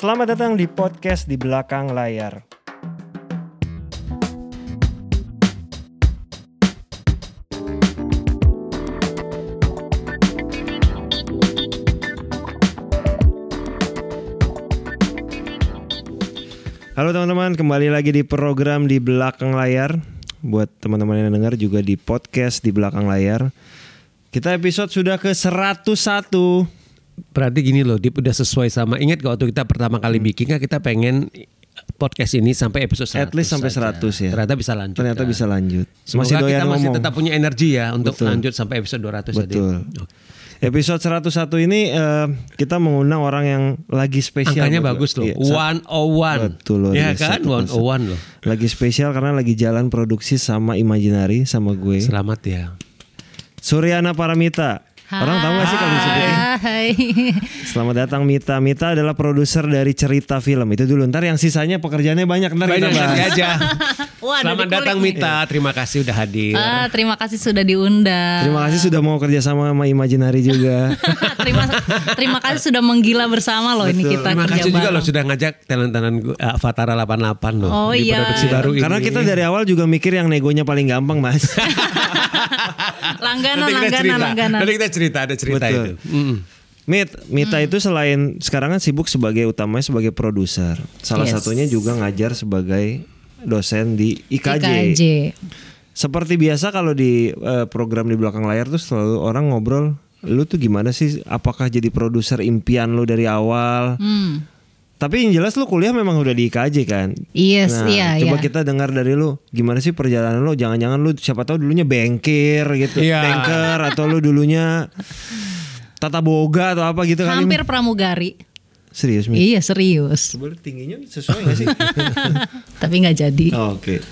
Selamat datang di podcast di belakang layar. Halo teman-teman, kembali lagi di program di belakang layar. Buat teman-teman yang dengar juga di podcast di belakang layar. Kita episode sudah ke 101. Berarti gini loh, Dip udah sesuai sama ingat gak waktu kita pertama kali bikin kan kita pengen podcast ini sampai episode 100 At least sampai saja. 100 ya. Ternyata bisa lanjut. Ternyata bisa lanjut. Semoga masih doyan kita masih ngomong. tetap punya energi ya untuk Betul. lanjut sampai episode 200 ya. Betul. Episode 101 ini eh, kita mengundang orang yang lagi spesial. Angkanya bagus loh. Iya, sa- 101. Betul luar Ya kan? tuh, 101 loh. Lagi spesial karena lagi jalan produksi sama Imaginary sama gue. Selamat ya. Suryana Paramita. Orang tahu gak sih kalau disebutin? Hai. Selamat datang Mita. Mita adalah produser dari cerita film. Itu dulu. Ntar yang sisanya pekerjaannya banyak. Ntar kita Banyak bahas. nanti aja. Wah, Selamat datang. Mita. Terima kasih udah hadir. Ah, terima kasih sudah diundang. Terima kasih sudah mau kerja sama sama Imaginary juga. terima terima kasih sudah menggila bersama loh ini kita Terima kasih juga loh sudah ngajak talent-talent gue, Avatara 88 loh. Oh, di iya. produksi baru ini. Karena kita dari awal juga mikir yang negonya paling gampang mas. langganan Nanti kita langganan cerita. langganan. Nanti kita cerita ada cerita Betul. itu. Mm. Mit, Mita Hmm. itu selain sekarang kan sibuk sebagai utamanya sebagai produser. Salah Yes. satunya juga ngajar sebagai dosen di IKJ. IKJ. Seperti biasa kalau di eh, program di belakang layar tuh selalu orang ngobrol, lu tuh gimana sih? Apakah jadi produser impian lu dari awal? Hmm. Tapi yang jelas lu kuliah memang udah di IKJ kan? Yes, Nah, iya, coba iya. kita dengar dari lu, gimana sih perjalanan lu? Jangan-jangan lu siapa tahu dulunya bengkir gitu, Iya. banker atau lu dulunya tata boga atau apa gitu kali? Hampir pramugari. Serius Mi? Iya serius. Sebenarnya tingginya sesuai gak sih? Tapi nggak jadi. Oh, Oke.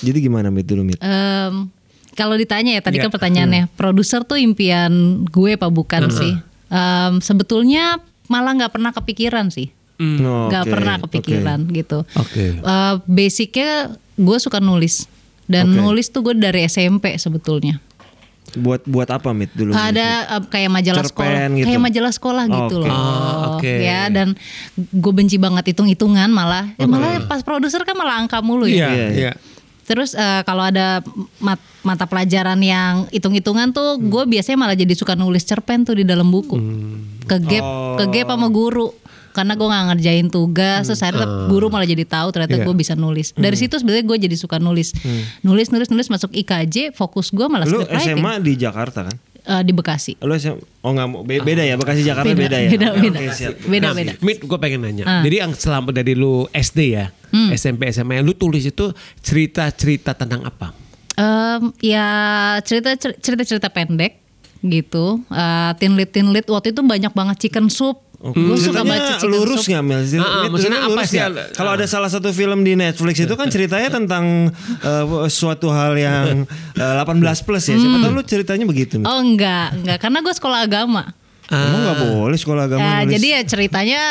Jadi gimana Mit dulu Mit? Em, kalau ditanya ya tadi Iya. kan pertanyaannya, produser tuh impian gue apa bukan sih? Em, sebetulnya malah nggak pernah kepikiran sih. Oh, nggak oke, pernah kepikiran gitu. Oke. Eh, basicnya gue suka nulis dan Oke. nulis tuh gue dari SMP sebetulnya. Buat buat apa Mit dulu? Ada eh, kayak majalah Cerpen sekolah, gitu? kayak majalah sekolah gitu Oke. loh. Oh, oke. Ya dan gue benci banget hitung-hitungan malah. Eh, malah pas produser kan malah angka mulu ya. Iya, iya. iya. Terus eh, kalau ada mat- mata pelajaran yang hitung-hitungan tuh gue biasanya malah jadi suka nulis cerpen tuh di dalam buku. Ke gap, ke gap sama guru. Karena gue nggak ngerjain tugas, terus akhirnya guru malah jadi tahu ternyata Iya. gue bisa nulis. Dari situ sebenarnya gue jadi suka nulis, nulis, nulis, nulis masuk IKJ. Fokus gue malah Lu SMA di Jakarta kan? Eh, di Bekasi. Lu SMA, oh nggak mau be- beda ya Bekasi Jakarta beda, ya. beda, Oke, beda, oke, siap. beda, nah, beda. Mit, gue pengen nanya. Ah. Jadi yang selama dari lu SD ya, Hmm. SMP, SMA, lu tulis itu cerita-cerita tentang apa? Em, ya cerita cerita cerita pendek gitu. Eh, tinlit tinlit waktu itu banyak banget chicken soup. Gue suka baca chicken lurus nggak Mel? Maksudnya apa sih? Kalau ada salah satu film di Netflix itu kan ceritanya tentang eh, suatu hal yang eh, 18 plus ya. Siapa tahu lu ceritanya begitu. Oh enggak, enggak karena gue sekolah agama. Emang nggak boleh sekolah agama Eh, nulis? jadi ya ceritanya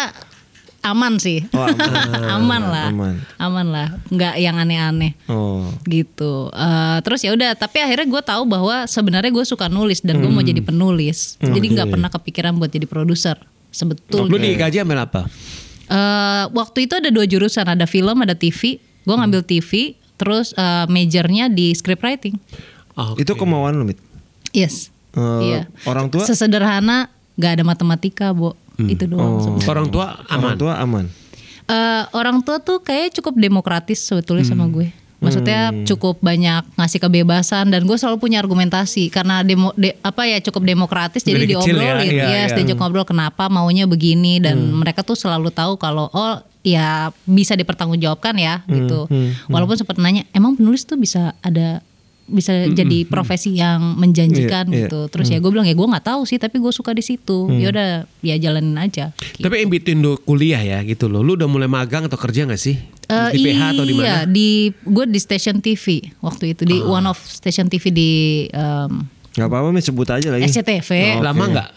aman sih. Oh, aman. aman lah. Aman. Aman lah. Enggak yang aneh-aneh. Oh. gitu Eh, terus ya udah tapi akhirnya gue tahu bahwa sebenarnya gue suka nulis dan gue mau Hmm. jadi penulis jadi nggak pernah kepikiran buat jadi produser sebetulnya di IKJ ambil apa? Eh, waktu itu ada dua jurusan ada film ada TV gue ngambil TV terus eh, majornya di script writing Oh, Itu kemauan lu, Mit? yes Eh, iya Orang tua? sesederhana nggak ada matematika bo itu doang sebenarnya. orang tua aman. Orang tua aman. Eh, orang tua tuh kayak cukup demokratis sebetulnya sama Hmm. gue. Maksudnya cukup banyak ngasih kebebasan dan gue selalu punya argumentasi karena demo de- apa ya cukup demokratis jadi ya, diobrolin. iya, ya, iya. diajak ngobrol kenapa maunya begini? Dan mereka tuh selalu tahu kalau oh ya bisa dipertanggungjawabkan ya gitu. Walaupun sempat nanya emang penulis tuh bisa ada bisa jadi profesi yang menjanjikan Iya, iya. gitu. Terus ya gue bilang ya gue nggak tahu sih tapi gue suka di situ. Ya udah ya jalanin aja. Tapi in between lu kuliah ya gitu loh. Lu udah mulai magang atau kerja gak sih? Eh, di PH atau di mana? Iya, di gue di stasiun TV waktu itu di one of station TV di um, Gak apa-apa sebut aja lagi. SCTV. Lama nggak?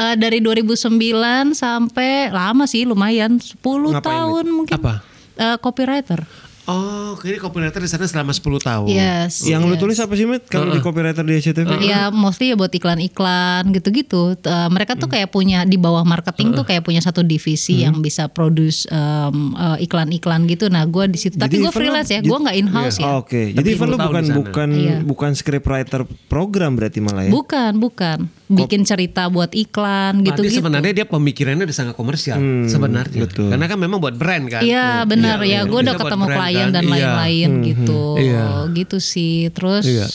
Eh, dari 2009 sampai lama sih lumayan 10 Ngapain, tahun mungkin. Apa? Eh, copywriter. Oh, ini copywriter di sana selama 10 tahun. Yes. Yang lu yes. tulis apa sih, Mit? Kalau di copywriter di SCTV? Ya mostly ya buat iklan-iklan gitu-gitu. Eh, mereka tuh kayak punya di bawah marketing tuh kayak punya satu divisi yang bisa produce em, eh, iklan-iklan gitu. Nah gue di situ. Tapi Jadi gue freelance ya. Gue nggak in house ya. Oh, Oke, jadi Tapi Ivan lu 10 tahun bukan bukan Iya. bukan scriptwriter program berarti malah ya? Bukan, bukan. Bikin cerita buat iklan Berarti gitu-gitu. sebenarnya dia pemikirannya udah sangat komersial sebenarnya. betul. Karena kan memang buat brand kan. Iya benar Iya, ya, iya. gue udah ketemu klien kan. dan Iya. lain-lain gitu, Iya. gitu sih. Terus Iya.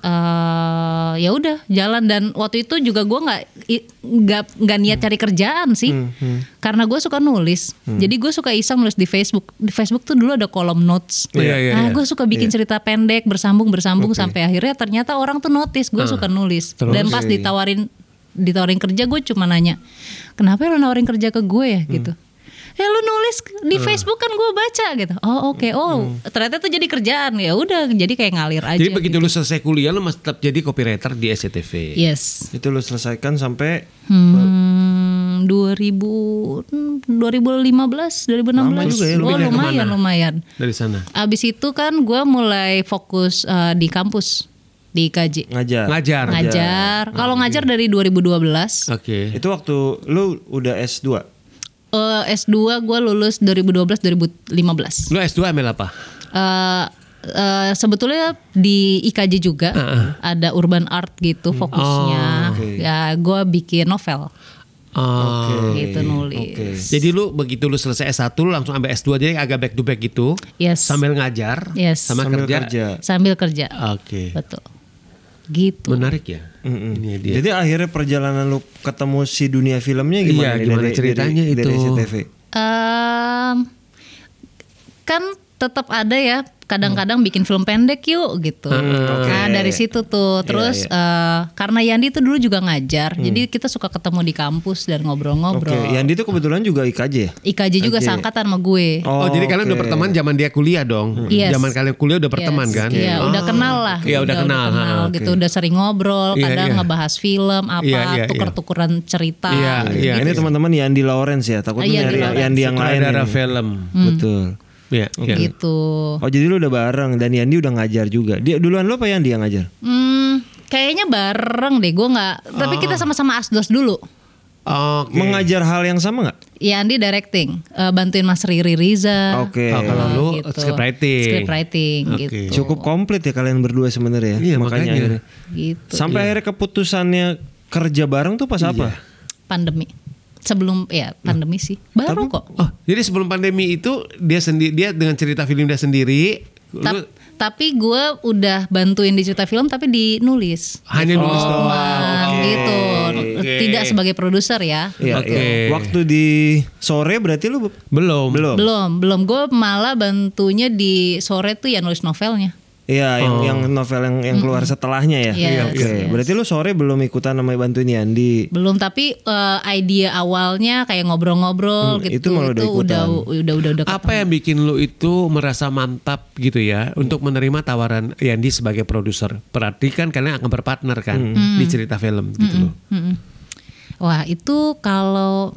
eh, ya udah jalan dan waktu itu juga gue nggak i- nggak nggak niat cari kerjaan sih, karena gue suka nulis. Jadi gue suka iseng nulis di Facebook. Di Facebook tuh dulu ada kolom notes. Iya, iya, nah iya. gue suka bikin cerita pendek bersambung bersambung sampai akhirnya ternyata orang tuh notice gue suka nulis. Dan pas ditawarin ditawarin kerja gue cuma nanya, kenapa lo nawarin kerja ke gue ya gitu. Ya lu nulis di Facebook kan gue baca gitu. Oh oke, oh ternyata itu jadi kerjaan ya udah jadi kayak ngalir aja. Jadi begitu gitu. lu selesai kuliah lu masih tetap jadi copywriter di SCTV. Yes. Itu lu selesaikan sampai Hmm, 2000 hmm, 2015 2016 Lama juga ya, oh lumayan lumayan Dari sana. abis itu kan gue mulai fokus eh, di kampus di IKJ ngajar. Ngajar. ngajar kalau ngajar dari 2012 Oke. Itu waktu lu udah S2. Eh, S2 gue lulus 2012 2015 Lu S2 ambil apa? eh eh, sebetulnya di IKJ juga ada urban art gitu fokusnya. Ya gue bikin novel Oh. gitu nulis. Jadi lu begitu lu selesai S1 lu langsung ambil S2 jadi agak back to back gitu. Yes. Sambil ngajar Yes. sama Sambil kerja. kerja. Sambil kerja. Oke. Betul. Gitu. Menarik ya. Ini dia. Jadi akhirnya perjalanan lu ketemu si dunia filmnya gimana? Iya, gimana dari, ceritanya dari, Dari itu? SCTV. Em, kan tetap ada ya kadang-kadang bikin film pendek yuk gitu. Nah dari situ tuh terus eh, karena Yandi tuh dulu juga ngajar, jadi kita suka ketemu di kampus dan Oke, ngobrol-ngobrol. Yandi tuh kebetulan juga IKJ ya? IKJ juga Oke. seangkatan sama gue. Oh, jadi kalian udah berteman zaman dia kuliah dong. Yes. Zaman kalian kuliah udah berteman Yes, kan? Iya, Oh. udah kenal lah. Iya, udah kenal. kenal ha, gitu, oke. udah sering ngobrol, Iya, kadang iya. ngebahas film apa, Iya, iya, iya. tuker-tukeran cerita. Iya, gitu. iya. Ini teman-teman Yandi Lawrence ya, takutnya Yandi Lawrence. Yandi yang lain. Ini. film. Betul. Iya, iya. Gitu. Oh jadi lu udah bareng dan Yandi udah ngajar juga. Dia duluan lu apa Yandi yang ngajar? Hmm, kayaknya bareng deh, gue nggak. Tapi kita sama-sama asdos dulu. Oke. Mengajar hal yang sama nggak? Yandi directing, eh, bantuin Mas Riri Riza. Oke. Oh, kalau lu script writing. Script writing Oke. gitu. Cukup komplit ya kalian berdua sebenarnya. Iya, makanya. makanya. akhirnya. Gitu. Sampai akhirnya keputusannya kerja bareng tuh pas apa? Pandemi. Sebelum ya pandemi sih. Baru kok. Oh, jadi sebelum pandemi itu dia sendiri dia dengan cerita film dia sendiri. lu Tap- tapi gue udah bantuin di cerita film tapi dinulis. hanya nulis doang. Cuman gitu. Oke. Tidak sebagai produser ya. Iya, Oke. iya. Waktu di sore berarti lu be- Belum. belum? Belum, belum. Gue malah bantunya di sore tuh ya nulis novelnya. Iya, yang yang novel yang yang keluar setelahnya ya. Yes, Oke. yes. Berarti lu sore belum ikutan sama bantuin Yandi. Belum tapi eh, ide awalnya kayak ngobrol-ngobrol Hmm, gitu itu malah udah udah ikutan. udah udah udah Apa yang bikin lu itu merasa mantap gitu ya untuk menerima tawaran Yandi sebagai produser? Berarti kan kalian akan berpartner kan di cerita film gitu loh. Mm-mm. Wah itu kalau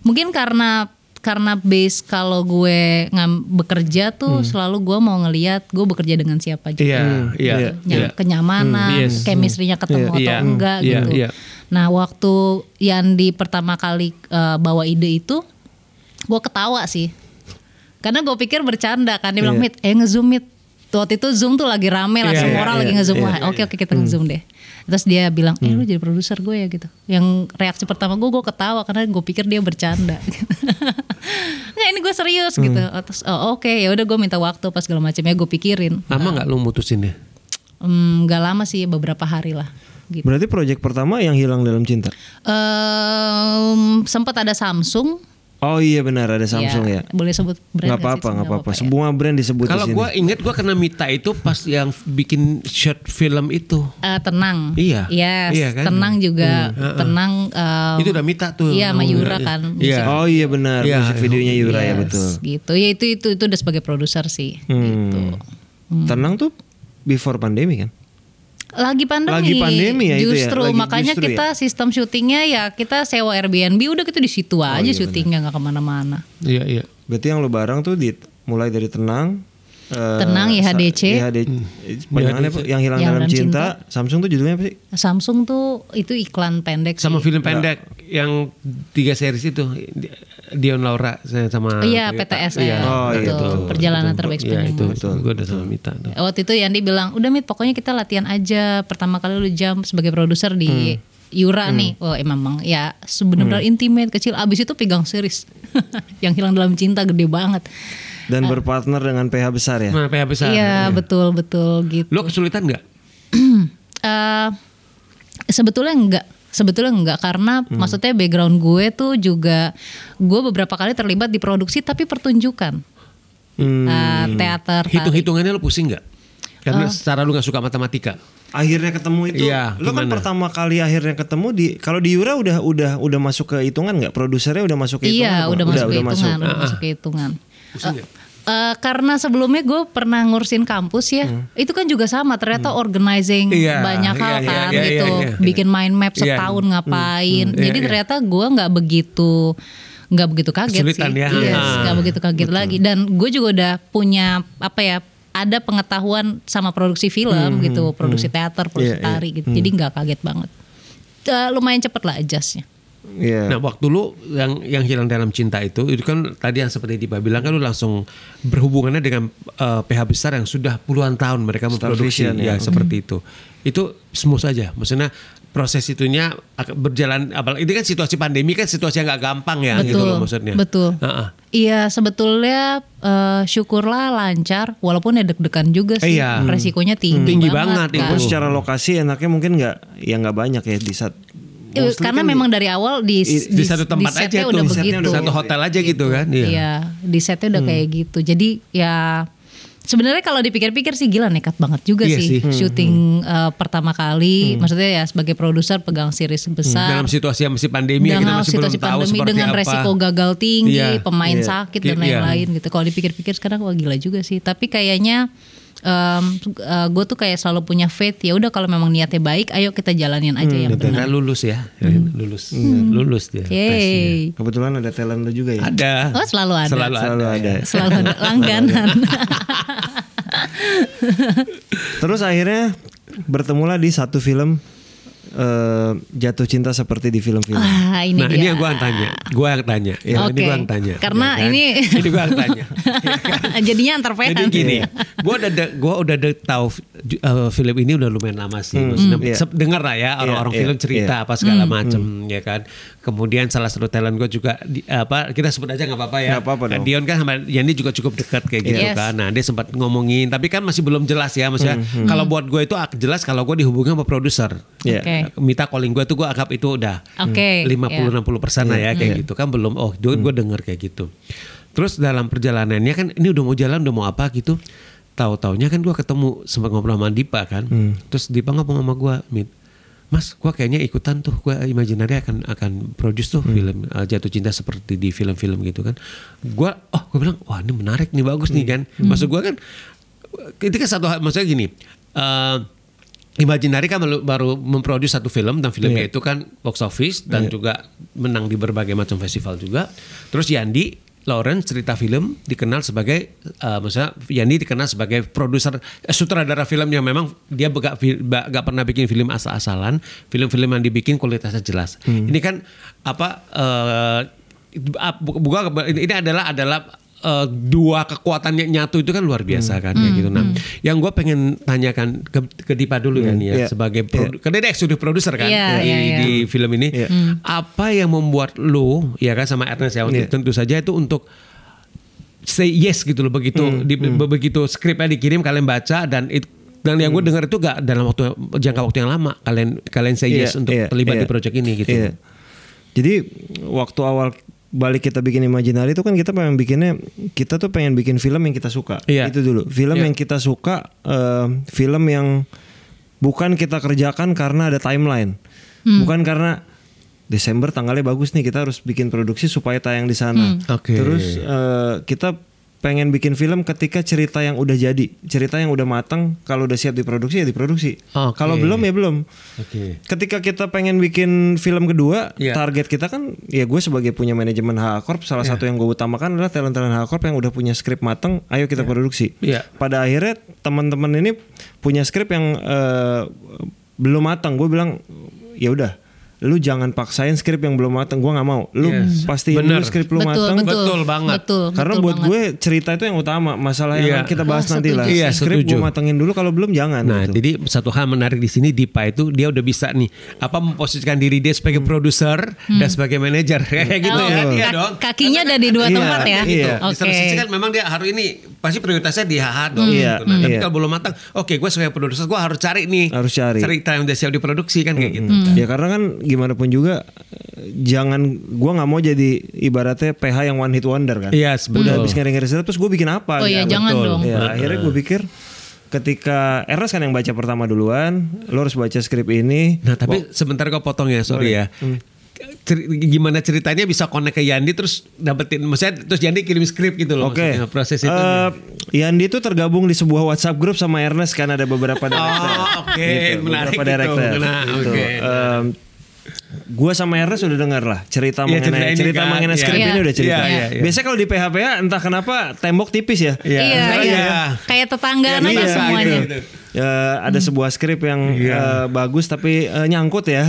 mungkin karena karena base kalau gue ngam, bekerja tuh selalu gue mau ngeliat gue bekerja dengan siapa juga. Iya, iya, Nya- iya. kenyamanan, Hmm, yes. chemistry-nya ketemu atau Iya, enggak iya, gitu. iya. Nah waktu Yandi pertama kali eh, bawa ide itu, gue ketawa sih, karena gue pikir bercanda kan dia bilang mit, eh ngezoom mit. Waktu itu zoom tuh lagi rame lah, Iya, semua iya, orang iya, lagi ngezoom. iya, Wah, Oke oke kita ngezoom deh. Terus dia bilang, eh lu jadi produser gue ya gitu. Yang reaksi pertama gue, gue ketawa karena gue pikir dia bercanda. Nggak ini gue serius gitu. Oh, Terus oh, oke ya udah gue minta waktu pas segala macam ya gue pikirin. Lama nggak lu mutusinnya? Hmm, Gak lama sih beberapa hari lah. Gitu. Berarti proyek pertama yang hilang dalam cinta. Em, sempat ada Samsung. Oh iya benar ada Samsung ya. Boleh sebut brand Nggak apa-apa, nggak apa-apa. ya. Semua brand disebut Kalau di sini. gue inget gue kena Mita itu pas yang bikin short film itu. Eh, tenang. Iya. Yes, Iya kan? tenang juga. Tenang. em, itu udah Mita tuh. Iya, sama Oh, Yura iya. kan. Iya. Oh iya benar, Iya, musik videonya Yura ya Yes, betul. Gitu. Ya itu itu itu udah sebagai produser sih. Gitu. Hmm. Tenang tuh before pandemi kan? Lagi pandemi. Lagi pandemi ya itu ya? Justru Lagi makanya justru kita sistem syutingnya ya kita sewa Airbnb udah gitu di situ Oh, aja syutingnya nggak ke mana-mana. Iya iya. Berarti yang lo bareng tuh di mulai dari tenang eh, Tenang, IHDC. IHDC. Panjangannya apa? yang hilang Yang dalam dalam cinta. Samsung tuh judulnya apa sih? Samsung tuh itu iklan pendek Sama sih. film pendek yang tiga series itu Dion Laura sama Iya, PTS Iya. Oh, iya, Betul. betul. Perjalanan terbaik Iya itu, masa. gue udah sama Mita. tuh. Waktu itu Yandi bilang, udah Mit pokoknya kita latihan aja. Pertama kali lu jam sebagai produser di Hmm. Yura nih. Wah emang ya sebenarnya intimate kecil. Abis itu pegang series. yang hilang dalam cinta gede banget. Dan berpartner dengan PH besar ya. Nah, PH besar. Iya betul betul gitu. Lo kesulitan nggak? Eh, sebetulnya enggak sebetulnya enggak karena Hmm. maksudnya background gue tuh juga gue beberapa kali terlibat di produksi tapi pertunjukan Hmm. Eh, teater. Hitung-hitungannya lo pusing nggak? Karena secara lu nggak suka matematika. Akhirnya ketemu itu, Iya, lo kan pertama kali akhirnya ketemu di kalau di Yura udah udah udah masuk ke hitungan nggak? Produsernya udah masuk ke hitungan? iya apa? udah, masuk ke hitungan masuk. udah masuk ke hitungan Pusing nggak? Eh, karena sebelumnya gue pernah ngurusin kampus ya, itu kan juga sama. Ternyata organizing Hmm. Iya, banyak hal iya, kan iya, gitu, iya, iya. bikin mind map Iya. setahun ngapain. Hmm, Jadi iya, iya. ternyata gue nggak begitu nggak begitu kaget Kesulitan sih, ya. Yes, Ah. nggak begitu kaget lagi. Dan gue juga udah punya apa ya, ada pengetahuan sama produksi film gitu, produksi teater, produksi Iya, iya. tari gitu. Jadi nggak kaget banget. Eh, lumayan cepet lah adjustnya. Iya. Nah waktu lu yang yang hilang dalam cinta itu itu kan tadi yang seperti Dipa bilang kan lu langsung berhubungannya dengan eh, PH besar yang sudah puluhan tahun mereka memproduksi Vision, ya, ya. seperti itu. Itu smooth saja. Maksudnya proses itunya berjalan apalagi ini kan situasi pandemi kan situasi yang nggak gampang ya gitu betul, loh maksudnya. betul. Heeh. Iya sebetulnya eh, syukurlah lancar, walaupun ya deg-degan juga sih. Iya. Resikonya tinggi, Tinggi banget. banget kan. Secara lokasi enaknya mungkin nggak ya nggak banyak ya di saat Mostly karena kan di- memang dari awal di Di, di satu tempat setnya aja tuh, udah di setnya begitu. udah satu hotel aja gitu kan. Iya. Iya, di setnya udah kayak gitu. Jadi ya sebenarnya kalau dipikir-pikir sih gila nekat banget juga Iya sih, sih. Hmm, syuting eh, pertama kali. Maksudnya ya sebagai produser pegang series besar. Dalam situasi yang masih pandemi ya, kita dengan masih situasi belum tahu pandemi seperti dengan apa. resiko gagal tinggi, Iya, pemain iya. sakit dan Iya. lain-lain gitu. Kalau dipikir-pikir sekarang wah gila juga sih. Tapi kayaknya gue tuh kayak selalu punya faith ya udah kalau memang niatnya baik, ayo kita jalanin aja yang Dan benar. lulus ya, lulus, lulus dia. tesnya. Yeay. kebetulan ada talent lo juga ya. Ada. Oh selalu ada. Selalu ada. Selalu ada. Selalu ada langganan. Terus akhirnya bertemulah di satu film eh, jatuh cinta seperti di film-film. Wah ini nah dia. ini yang gue yang tanya, gue yang tanya, ya, ini Oke. gue yang tanya. Karena ya kan? ini- ini gue yang tanya. Jadinya antar Jadi gini, gue udah de- gua udah de- tahu uh, film ini udah lumayan lama sih. Maksudnya iya. sep- dengar lah ya orang-orang Iya, film iya, cerita iya. apa segala macem ya kan. Kemudian salah satu talent gue juga di- apa kita sebut aja nggak apa-apa ya. Nggak apa-apa dong. Dion kan sama Yani juga cukup dekat kayak gitu Yes. kan. Nah dia sempat ngomongin, tapi kan masih belum jelas ya. Maksudnya kalau buat gue itu ak- jelas kalau gue dihubungin sama produser. Iya. Oke. Minta calling gue tuh gue anggap itu udah Oke, 50-60 persen lah ya kayak gitu. Kan belum oh gue gue denger kayak gitu. Terus dalam perjalanannya kan ini udah mau jalan udah mau apa gitu tahu taunya kan gue ketemu sempat ngobrol sama Dipa kan. Terus Dipa ngomong sama gue Mit Mas, gue kayaknya ikutan tuh, gue imaginary akan akan produce tuh film uh, jatuh cinta seperti di film-film gitu kan. Gue, oh gue bilang, wah ini menarik nih, bagus nih kan. Maksud gue kan, itu kan satu hal, maksudnya gini, eh Imaginary kan baru, baru memproduksi satu film dan filmnya Iya. itu kan box office dan juga menang di berbagai macam festival juga. Terus Yandi Lawrence cerita film dikenal sebagai eh, maksudnya Yandi dikenal sebagai produser eh, sutradara film yang memang dia gak, gak pernah bikin film asal-asalan, film-film yang dibikin kualitasnya jelas. Ini kan apa eh bukan ini ini adalah adalah eh, dua kekuatannya nyatu itu kan luar biasa kan kayak gitu. Nah, yang gue pengen tanyakan ke, ke Dipa dulu ya nih ya Iya. sebagai produ- karena dia eksekutif produser kan Iya, di, iya. di film ini. Iya. Apa yang membuat lu ya kan sama Ernest ya Iya. tentu saja itu untuk say yes gitu loh begitu di- begitu skripnya dikirim kalian baca dan it- dan yang gue dengar itu gak dalam waktu jangka waktu yang lama kalian kalian say yes Iya, untuk iya, terlibat iya. di proyek ini gitu. Iya. Jadi waktu awal balik kita bikin Imaginary itu kan kita pengen bikinnya kita tuh pengen bikin film yang kita suka. Iya. Itu dulu. Film Iya. yang kita suka eh, film yang bukan kita kerjakan karena ada timeline. Bukan karena Desember tanggalnya bagus nih kita harus bikin produksi supaya tayang di sana. Oke. Terus eh, kita pengen bikin film ketika cerita yang udah jadi, cerita yang udah matang, kalau udah siap diproduksi ya diproduksi. Oke. Kalau belum ya belum. Oke. Ketika kita pengen bikin film kedua, Iya. target kita kan ya gue sebagai punya manajemen HA Corp, salah Iya. satu yang gue utamakan adalah talent-talent HA Corp yang udah punya skrip matang, ayo kita produksi. Iya. Pada akhirnya teman-teman ini punya skrip yang eh, belum matang, gue bilang ya udah lu jangan paksain skrip yang belum matang gue nggak mau lu Yes. pastiin Bener. dulu skrip lu betul, matang betul, Betul banget. Betul, karena betul buat banget. gue cerita itu yang utama masalah yang Iya. kita bahas Oh, nanti lah. Iya, skrip setuju. gue matengin dulu kalau belum jangan Nah, gitu. jadi satu hal menarik di sini Dipa itu dia udah bisa nih apa memposisikan diri dia sebagai produser dan sebagai manajer kayak gitu Hmm. Oh, ya. Iya dong. kakinya ada di dua Iya, tempat ya. iya. Di satu Oke. sisi kan memang dia harus ini pasti prioritasnya di HH dong. Iya, gitu. Nah, tapi iya. kalau belum matang, oke gue sebagai produser gue harus cari nih. Harus cari. Cerita yang udah siap diproduksi kan kayak gitu. Hmm. Ya karena kan gimana pun juga eh, jangan gua nggak mau jadi ibaratnya PH yang one hit wonder kan. Iya, Udah betul. habis ngeri-ngeri terus gue bikin apa? Oh iya, gitu. jangan betul. dong. Ya, akhirnya gue pikir ketika Ernest kan yang baca pertama duluan, lo harus baca skrip ini. Nah tapi sebentar kau potong ya sorry ya. Ceri- gimana ceritanya bisa connect ke Yandi terus dapetin maksudnya terus Yandi kirim skrip gitu loh Oke. maksudnya, proses itu. Eh, Yandi itu tergabung di sebuah WhatsApp grup sama Ernest kan ada beberapa director. Oh, oke, menarik beberapa gitu. director. Nah, Gitu. oke. Em, gua sama Ernest udah dengar lah cerita Iya, cerita mengenai ini cerita kan. mengenai Iya. skrip Iya. ini udah cerita. Iya, iya, iya. Biasanya kalau di PHP entah kenapa tembok tipis ya. Iya. Iya, Iya. iya. Kayak tetanggaan Iya, aja iya, semuanya. gitu. Ya, ada sebuah skrip yang Iya. eh, bagus tapi eh, nyangkut ya.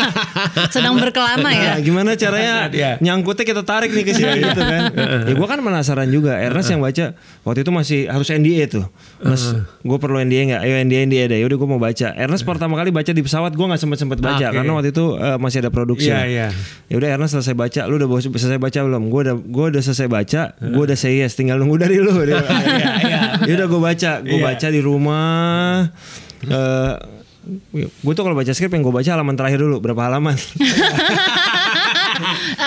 Sedang berkelana ya. Nah, gimana caranya Iya. nyangkutnya kita tarik nih ke sini gitu kan. ya gua kan penasaran juga. Ernest yang baca waktu itu masih harus NDA tuh. Mas, gue perlu NDA nggak? Ayo NDA NDA deh. Yaudah gue mau baca. Ernest pertama kali baca di pesawat gue nggak sempet sempet baca Oke. karena waktu itu eh, masih ada produksi. Iya, iya. Ya udah Ernest selesai baca. Lu udah selesai baca belum? Gue udah gue udah selesai baca. Gue udah say yes. Tinggal nunggu dari lu. Dia bilang, Ya udah gue baca. Gue Iya. baca di rumah. Eh gue tuh kalau baca skrip yang gue baca halaman terakhir dulu berapa halaman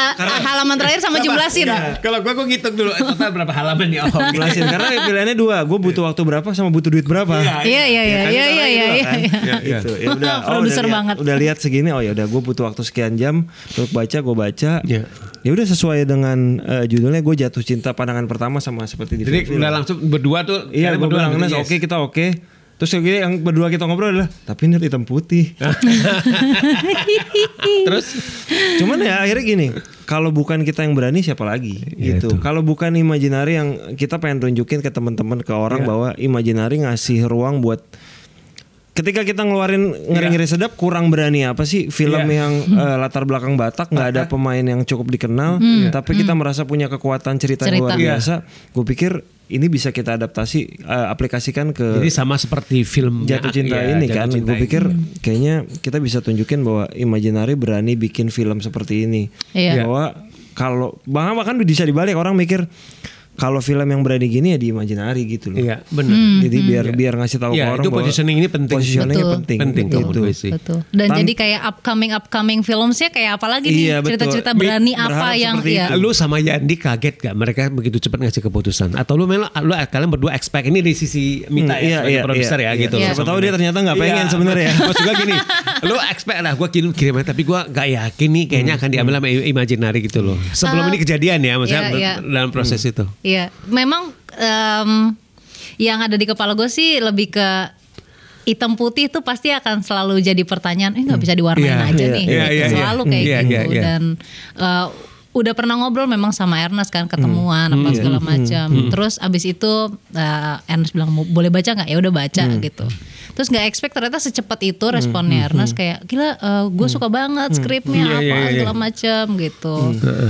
Eh, halaman terakhir sama jumlah sih, Iya. Kalau gue gue ngitung dulu eh, total berapa halaman nih. Oh, jelasin karena pilihannya dua gue butuh waktu berapa sama butuh duit berapa Iya, iya, iya, kan iya, itu iya, lagi iya, dua iya. kan. iya. gitu ya udah oh, Produser banget. udah lihat segini oh ya udah gue butuh waktu sekian jam untuk baca gue baca Iya. ya udah sesuai dengan eh, judulnya gue jatuh cinta pandangan pertama sama seperti di Jadi film. udah langsung berdua tuh. iya gue bilang langsung oke kita oke terus yang berdua kita ngobrol adalah tapi ini hitam putih Terus Cuman ya akhirnya gini, kalau bukan kita yang berani siapa lagi Iya, gitu. Kalau bukan Imaginary yang kita pengen tunjukin ke teman-teman ke Iya. orang bahwa Imaginary ngasih ruang buat ketika kita ngeluarin ngeri-ngeri sedap kurang berani apa sih film Iya. yang eh, latar belakang Batak nggak ada pemain yang cukup dikenal tapi kita merasa punya kekuatan cerita, yang luar Cerita. Iya. biasa gue pikir ini bisa kita adaptasi eh, aplikasikan ke jadi sama seperti film jatuh cinta Iya, ini Jatuh kan Cinta gue ini. pikir kayaknya kita bisa tunjukin bahwa Imaginary berani bikin film seperti ini Iya. bahwa kalau bahkan bahkan bisa dibalik orang mikir kalau film yang berani gini ya di Imaginary gitu loh Iya, benar. Hmm. jadi biar biar ngasih tahu Iya, ke orang itu bahwa positioning ini penting. positioningnya Betul. penting Penting gitu. menurut gue sih. Betul. Dan Tan- jadi kayak upcoming upcoming filmsnya kayak apa lagi nih? Iya, betul. Cerita-cerita berani berharap apa yang ya. Lu sama Yandi kaget gak mereka begitu cepat ngasih keputusan? Atau lu memang lu kalian berdua expect ini dari sisi Mita Hmm, ya sebagai produser ya gitu. Iya. loh siapa tahu dia ternyata nggak pengen Iya. sebenarnya Maksud gue gini, lu expect lah gue kirim kirim tapi gue gak yakin nih kayaknya akan diambil sama imaginary gitu loh. Sebelum ini kejadian ya maksudnya iya, iya. dalam proses itu. Iya, memang em, yang ada di kepala gue sih lebih ke hitam putih itu pasti akan selalu jadi pertanyaan. Eh nggak bisa diwarnain Iya, aja iya, nih. iya, gitu. iya. selalu kayak Iya, gitu. iya, iya. Dan eh, udah pernah ngobrol memang sama Ernest kan ketemuan Hmm. apa segala macam. Terus abis itu eh, Ernest bilang "Mau- boleh baca nggak? Ya udah baca Hmm. gitu. Terus nggak expect ternyata secepat itu responnya Ernest kayak gila gue suka banget skripnya Iya, apa iya, iya. segala macam gitu.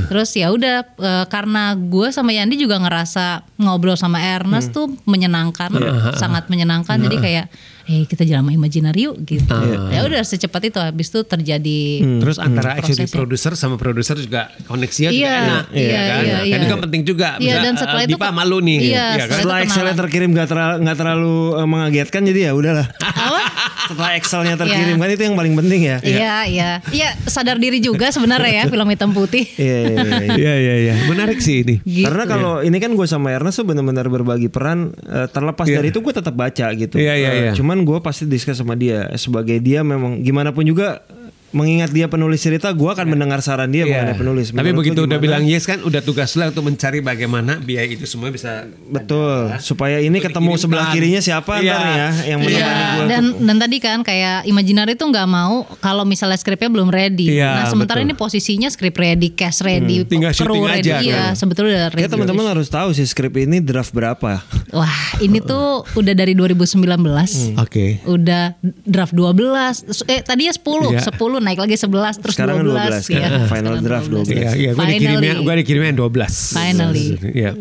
Terus ya udah eh, karena gue sama Yandi juga ngerasa ngobrol sama Ernest tuh menyenangkan, sangat menyenangkan. Jadi kayak eh kita jalan sama Imaginary yuk gitu. Ya udah secepat itu habis itu terjadi Terus antara actually prosesnya. produser sama produser juga koneksinya juga Iya, enak. iya, kan? iya, Nah, iya. Kan itu kan penting juga. Iya, Bisa, dan setelah itu Dipa ke- malu nih. Iya, Iya kan? setelah Excelnya terkirim nggak terlalu nggak terlalu eh, mengagetkan jadi ya udahlah setelah Excelnya terkirim Iya. kan itu yang paling penting ya Iya, iya. Iya, sadar diri juga sebenarnya ya film hitam putih. iya iya, iya, iya. Iya iya iya. Menarik sih ini. Gitu. Karena kalau ini kan gue sama Ernest tuh benar-benar berbagi peran eh, terlepas dari itu gue tetap baca gitu. Iya, iya, iya. Cuman gue pasti diskus sama dia. Sebagai dia memang gimana pun juga mengingat dia penulis cerita, gue akan mendengar saran dia Iya. mengenai penulis. Tapi Menurut lu begitu udah bilang yes kan udah tugas lo untuk mencari bagaimana biaya itu semua bisa betul, supaya ini Untuk ketemu sebelah dikirimkan. kirinya siapa Iya. ntar nih ya yang Iya. menemani gue. dan dan tadi kan kayak Imaginary tuh nggak mau kalau misalnya skripnya belum ready. Iya, nah sementara betul. ini posisinya skrip ready, cast ready, Tinggal kru ready. aja, Iya, kan. sebetulnya udah ready. Ya teman-teman harus tahu sih skrip ini draft berapa. Wah ini tuh udah dari 2019. Oke. Udah draft 12 Eh tadinya 10 Iya. 10 naik lagi 11 Terus Sekarang 12, 12 kan? iya. Final Sekarang draft 12. Iya, iya, gue Finally. dikirimnya, gue dikirimnya 12. Finally. Iya.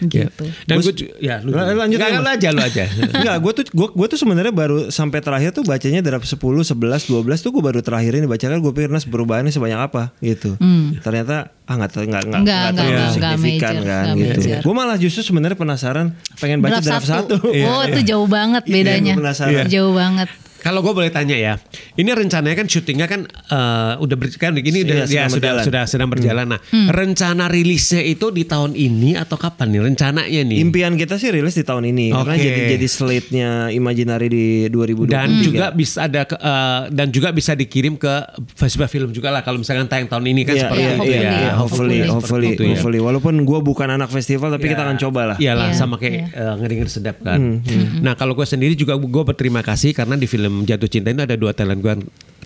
Gitu. Dan gue, ya, lu, Lan- lanjut aja, lu aja, lu aja. Enggak, gue tuh gue gue tuh sebenarnya baru sampai terakhir tuh bacanya draft 10, 11, 12 tuh gue baru terakhir ini baca kan gue pikir nas perubahannya sebanyak apa gitu. Ternyata ah nggak ter- nggak nggak Hmm. Nggak, terlalu signifikan major, kan gitu. major. Gue malah justru sebenarnya penasaran pengen baca draft, satu. Oh itu jauh banget bedanya gua penasaran. Jauh banget Kalau gue boleh tanya ya, ini rencananya kan syutingnya kan eh, udah ber, kan ini Iya, udah ya, sedang sudah berjalan. sudah sedang berjalan. Nah, Hmm. rencana rilisnya itu di tahun ini atau kapan nih rencananya nih? Impian kita sih rilis di tahun ini karena Oke. jadi jadi slate-nya Imaginary di 2023. dan juga bisa ada ke- eh, dan juga bisa dikirim ke festival film juga lah kalau misalkan tayang tahun ini kan Iya, seperti iya, itu iya, ya. iya, hopefully, Hopefully. hopefully, ya. hopefully. Walaupun gue bukan anak festival, tapi kita akan coba lah. Iyalah Iya, sama kayak eh, ngeri-ngeri sedap kan. Nah kalau gue sendiri juga gue berterima kasih karena di film Jatuh Cinta itu ada dua talent gue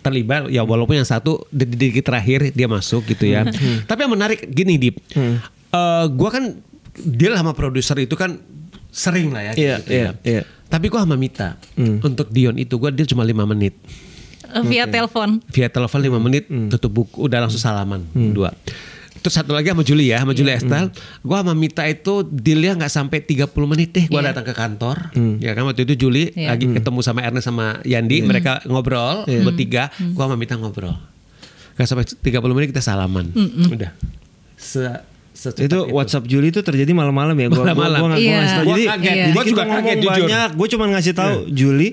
terlibat. Ya walaupun yang satu di di detik terakhir dia masuk gitu ya. Tapi yang menarik gini Dip, Eh, gue kan deal sama produser itu kan sering lah ya. Iya, gitu iya, ya. iya. Tapi gue sama Mita. Untuk Dion itu gue deal cuma lima menit. Eh, Via telepon. Via telepon 5 menit tutup buku udah langsung salaman dua terus satu lagi sama Juli ya sama Juli Estel gua sama Mita itu dealnya nggak sampai 30 menit deh gua Iya. datang ke kantor ya kan waktu itu Juli Iya. lagi ketemu sama Ernest sama Yandi mereka ngobrol bertiga gua sama Mita ngobrol nggak sampai 30 menit kita salaman udah se secepat Itu WhatsApp Juli itu terjadi malam-malam ya. Gua, gua, Malam-malam. gua, nggak- gua Iya. Gua Jadi, kaget. jadi Gua jujur. banyak. Gue cuma ngasih tahu Juli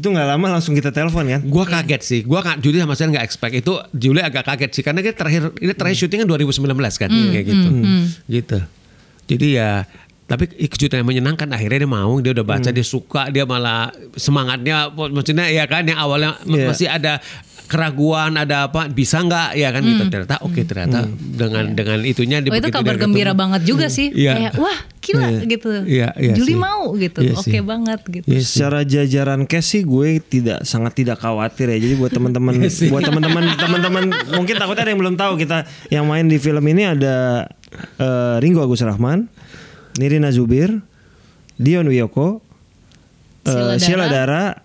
itu nggak lama langsung kita telepon kan. Gua kaget sih, gua ka- Juli sama saya nggak expect. Itu Juli agak kaget sih. Karena kita terakhir ini terakhir syuting kan 2019 kan? Kayak gitu, gitu. Jadi ya tapi kejutan yang menyenangkan. Akhirnya dia mau dia udah baca dia suka dia malah semangatnya. Maksudnya ya kan yang awalnya Iya. masih ada keraguan ada apa bisa nggak? Ya kan gitu. Ternyata oke ternyata dengan dengan itunya Oh itu kabar gembira ketemu. banget juga sih. Iya. Kayak wah gila gitu. Iya, iya Juli sih. mau gitu. Iya Oke sih. banget gitu. Ya, secara jajaran cash sih gue tidak sangat tidak khawatir ya. Jadi buat teman-teman Iya buat teman-teman teman-teman mungkin takutnya ada yang belum tahu kita yang main di film ini ada eh, Ringo Agus Rahman, Nirina Zubir, Dion Wiyoko, Sheila eh, Sheila Dara,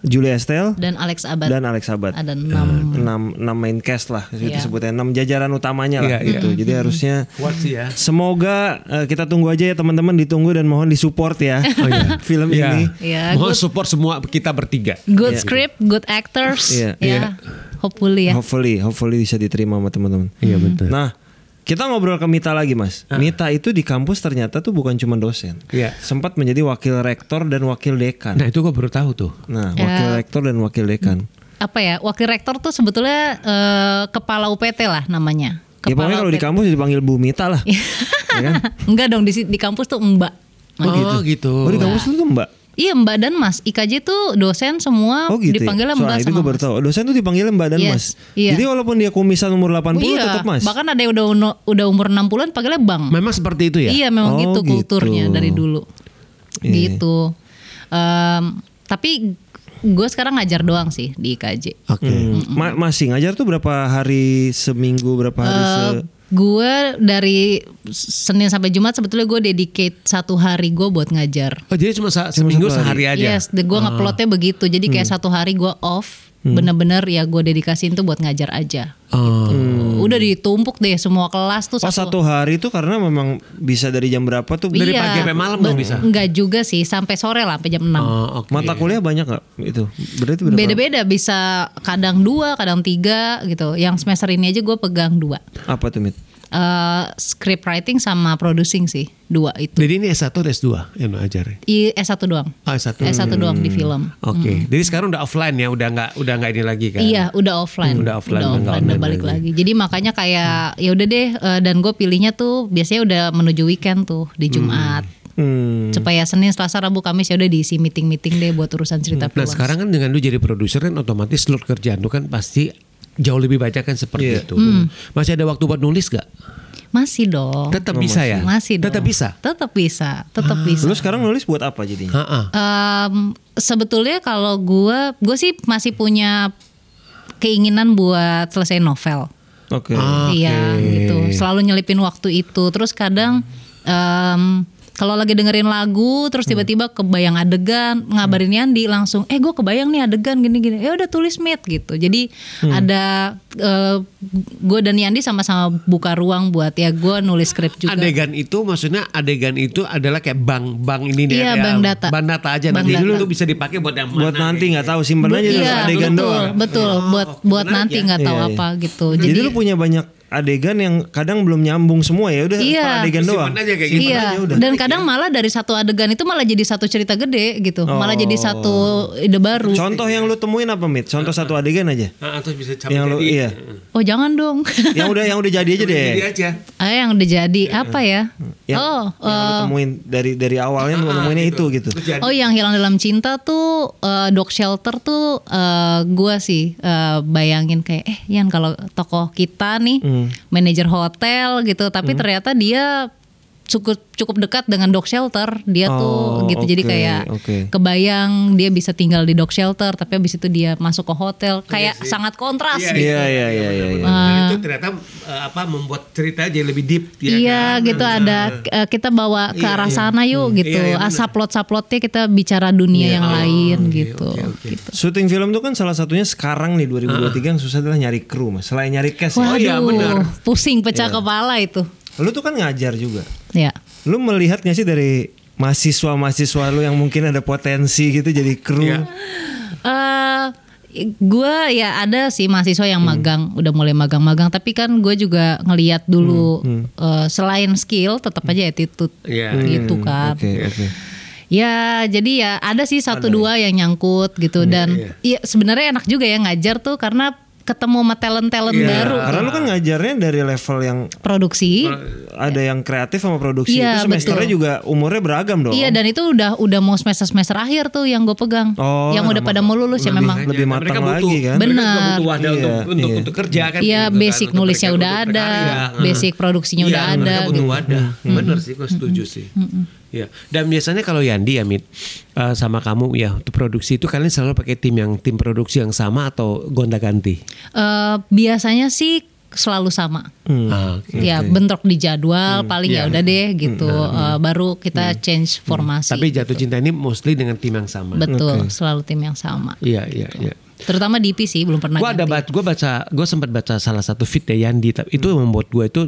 Julia Estel Dan Alex Abad dan Alex Abad. Ada enam enam enam main cast lah itu Iya. disebutnya enam jajaran utamanya lah Iya, iya. gitu. Jadi harusnya sih ya semoga eh, kita tunggu aja ya teman-teman ditunggu dan mohon disupport ya film Iya. ini. Iya, mohon good- support semua kita bertiga Good script, good actors Iya. Ya Iya. Hopefully ya Hopefully, hopefully bisa diterima sama teman-teman. Iya, betul. Nah, kita ngobrol ke Mita lagi, Mas. Mita itu di kampus ternyata tuh bukan cuma dosen. Iya. Sempat menjadi wakil rektor dan wakil dekan. nah itu gue baru tahu tuh Nah, Ya. wakil rektor dan wakil dekan. Apa ya Wakil rektor tuh sebetulnya eh, Kepala UPT lah namanya Ya pokoknya kalau di kampus dipanggil Bu Mita lah. ya kan? Enggak dong di, si- di kampus tuh mbak oh gitu, Oh, di kampus lu tuh Mbak. Iya mbak dan mas IKJ tuh dosen semua Oh gitu. ya? dipanggilnya Soalnya mbak itu sama gue baru mas tahu. Dosen tuh dipanggilnya Mbak dan Yes, Mas. iya. Jadi walaupun dia kumisan umur 80 iya, tetap Mas. bahkan ada yang udah udah umur 60-an panggilnya bang. memang seperti itu ya Iya memang Oh, gitu kulturnya gitu. dari dulu. Iya. Gitu. Em, tapi gue sekarang ngajar doang sih di IKJ. oke Hmm. Ma- masih ngajar tuh berapa hari seminggu, berapa hari se Eh, gue dari Senin sampai Jumat sebetulnya gue dedicate satu hari gue buat ngajar. Oh jadi cuma sa- seminggu satu sehari aja. Yes, gue ngeplotnya begitu. Jadi kayak satu hari gue off, bener-bener ya gue dedikasiin tuh buat ngajar aja. Oh. Tuh. Udah ditumpuk deh semua kelas tuh Oh satu hari itu karena memang bisa dari jam berapa tuh Dari pagi sampai malam dong bisa? Enggak juga sih, sampai sore lah, sampai jam 6. Oh, oke. mata kuliah banyak nggak itu? Berarti berapa? Beda-beda, bisa kadang dua, kadang tiga gitu. Yang semester ini aja gue pegang dua. Apa tuh Mit? Eh, script writing sama producing sih, dua itu. Jadi ini S1 atau S2 yang lo ajar? I S1 doang. Oh S1. S1 doang di film. Oke. Jadi sekarang udah offline ya, udah nggak udah nggak ini lagi kan? Iya, udah offline. Hmm, udah offline, udah, nggak udah balik lagi. lagi. Jadi makanya kayak ya udah deh eh, dan gue pilihnya tuh biasanya udah menuju weekend tuh di Jumat. Hmm. Supaya Senin, Selasa, Rabu, Kamis ya udah diisi meeting-meeting deh buat urusan cerita Nah film. sekarang kan dengan lu jadi produser kan otomatis load kerjaan lu kan pasti jauh lebih banyak kan seperti Iya. itu. Masih ada waktu buat nulis gak? Masih dong. Tetap bisa ya? Masih dong. Tetap bisa. Tetap bisa. Tetap bisa. Lu sekarang nulis buat apa jadinya? Ha-ha. Em, sebetulnya kalau gue, gue sih masih punya keinginan buat selesai novel. Oke. Ah. Iya gitu. Selalu nyelipin waktu itu. Terus kadang em, kalau lagi dengerin lagu, terus tiba-tiba kebayang adegan, ngabarin Yandi langsung, eh gue kebayang nih adegan gini-gini. Ya udah tulis meet gitu. Jadi ada gue dan Yandi sama-sama buka ruang buat ya gue nulis skrip juga. Adegan itu maksudnya adegan itu adalah kayak bank bank ini nih Iya, kayak bank data. Bank data aja Bank nanti data. dulu tuh bisa dipakai buat yang Buat mana. nanti nggak tahu simpen aja Iya, adegan betul, doang. betul. buat buat menarik nanti ya. nggak tahu Iya, iya. apa gitu. Jadi, Jadi, lu punya banyak adegan yang kadang belum nyambung semua ya udah Iya. adegan doang. Aja kayak gitu. Iya, aja udah. dan kadang malah dari satu adegan itu malah jadi satu cerita gede gitu, malah jadi Oh. satu ide baru. Contoh yang lu temuin apa mit? Contoh satu adegan aja. Ah, terus bisa capai Yang lu jadi. iya. Oh jangan dong. yang udah yang udah jadi aja deh. Jadi aja. ah yang udah jadi apa ya? Yang, oh, yang lu eh, temuin dari dari awalnya lu nemuinnya itu gitu. Terus jadi. oh yang hilang dalam cinta tuh eh, dog shelter tuh eh, gua sih eh, bayangin kayak eh Yan kalau tokoh kita nih Hmm. Manajer hotel gitu, tapi ternyata dia cukup cukup dekat dengan dog shelter dia Oh, tuh gitu jadi oke, kayak oke. kebayang dia bisa tinggal di dog shelter tapi habis itu dia masuk ke hotel kayak sangat kontras Iya, gitu. Iya iya iya iya. iya. Dan itu ternyata eh, apa membuat cerita jadi lebih deep ya Iya kan? gitu ada eh, kita bawa ke arah sana yuk gitu. Iya, iya, ah, benar. saplot-saplotnya kita bicara dunia yang lain gitu. gitu. Syuting film tuh kan salah satunya sekarang nih 2023 yang susah adalah nyari kru mas. Selain nyari cast ya. Waduh, iya, benar. pusing pecah kepala itu. Lu tuh kan ngajar juga. Ya. Lu melihat gak sih dari mahasiswa-mahasiswa lu yang mungkin ada potensi gitu jadi kru? Iya. eh gue ya ada sih mahasiswa yang magang udah mulai magang-magang tapi kan gue juga ngeliat dulu eh, selain skill tetap aja attitude Iya. gitu kan Oke oke. Ya, jadi ya ada sih satu dua yang nyangkut gitu dan ya sebenarnya enak juga ya ngajar tuh karena ketemu sama talent-talent Iya. baru. Karena lu kan ngajarnya dari level yang Produksi. ada yang kreatif sama produksi Iya, itu semesternya betul. juga umurnya beragam dong. Iya dan itu udah udah mau semester semester akhir tuh yang gue pegang. Oh, yang udah pada mau lulus ya memang. lebih Nah, matang mereka butuh- lagi kan? Mereka juga Benar. butuh wadah Iya, untuk untuk iya. untuk kerja kan. Iya kan, basic untuk nulisnya mereka udah ada, berkarya. basic produksinya Iya, udah ada. Mereka butuh gitu. wadah. Bener sih, gue setuju sih. Iya. Dan biasanya kalau Yandi ya Mit eh, sama kamu ya untuk produksi itu kalian selalu pakai tim yang tim produksi yang sama atau gonta-ganti? Eh, biasanya sih selalu sama. Ah, oke. Ya bentrok di jadwal paling ya udah deh gitu. Eh, baru kita change formasi. Tapi jatuh cinta ini mostly dengan tim yang sama. Betul, selalu tim yang sama. Iya, iya, iya. Terutama DP sih belum pernah Gue ada baca, gue baca, gue sempat baca salah satu fit ya Yandi. Tapi itu membuat gue itu,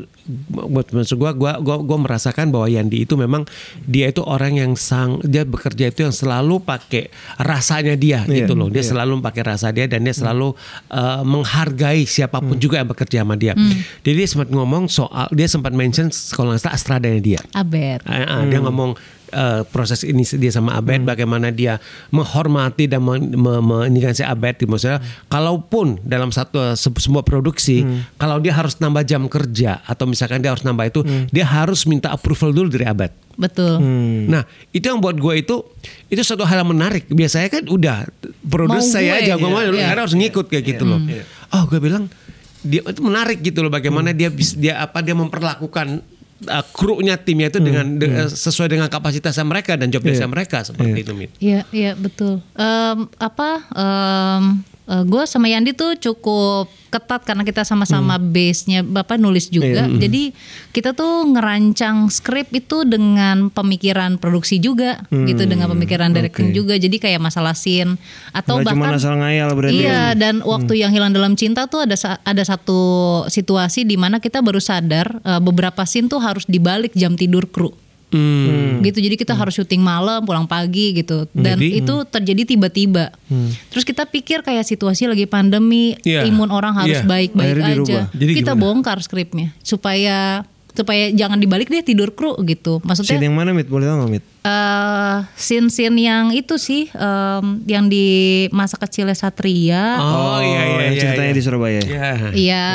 buat maksud gue, gue, gue, gue merasakan bahwa Yandi itu memang dia itu orang yang sang, dia bekerja itu yang selalu pakai rasanya dia Iya, gitu loh. Dia selalu pakai rasa dia dan dia selalu uh, menghargai siapa pun juga yang bekerja sama dia. Jadi dia sempat ngomong soal, dia sempat mention kalau nggak salah Astradanya dia. Abed. Ah, ah, Dia ngomong eh, proses ini dia sama Abed bagaimana dia menghormati dan men, me, me- ini kan si Abed di maksudnya kalaupun dalam satu se- sebuah produksi kalau dia harus nambah jam kerja atau misalkan dia harus nambah itu dia harus minta approval dulu dari Abed. Betul. Hmm. Nah itu yang buat gue itu itu suatu hal yang menarik. Biasanya kan udah produs saya aja gue mau iya. lu karena harus ngikut kayak gitu loh. Oh gue bilang dia itu menarik gitu loh bagaimana dia bis- dia apa dia memperlakukan uh, krunya timnya itu dengan de- sesuai dengan kapasitasnya mereka dan job desk mereka seperti itu Mit. Iya, iya betul. Em, apa? Gue sama Yandi tuh cukup ketat karena kita sama-sama base-nya bapak nulis juga. Jadi kita tuh ngerancang skrip itu dengan pemikiran produksi juga, gitu dengan pemikiran directing juga. Jadi kayak masalah scene atau Nggak cuma bahkan asal ngayal berarti. Iya, ya. dan waktu yang hilang dalam cinta tuh ada ada satu situasi di mana kita baru sadar eh, beberapa scene tuh harus dibalik jam tidur kru. Hmm. Gitu. Jadi kita harus syuting malam, pulang pagi gitu. Dan Jadi- itu terjadi tiba-tiba. Terus kita pikir kayak situasi lagi pandemi, Iya. imun orang harus Iya. baik-baik Akhirnya aja. Jadi kita gimana? bongkar skripnya supaya supaya jangan dibalik deh tidur kru gitu. Maksudnya Scene yang mana mit? Boleh tahu mit? eh scene-scene yang itu sih em, yang di masa kecilnya Satria. Oh, iya iya yang iya. ceritanya di Surabaya. Iya. Iya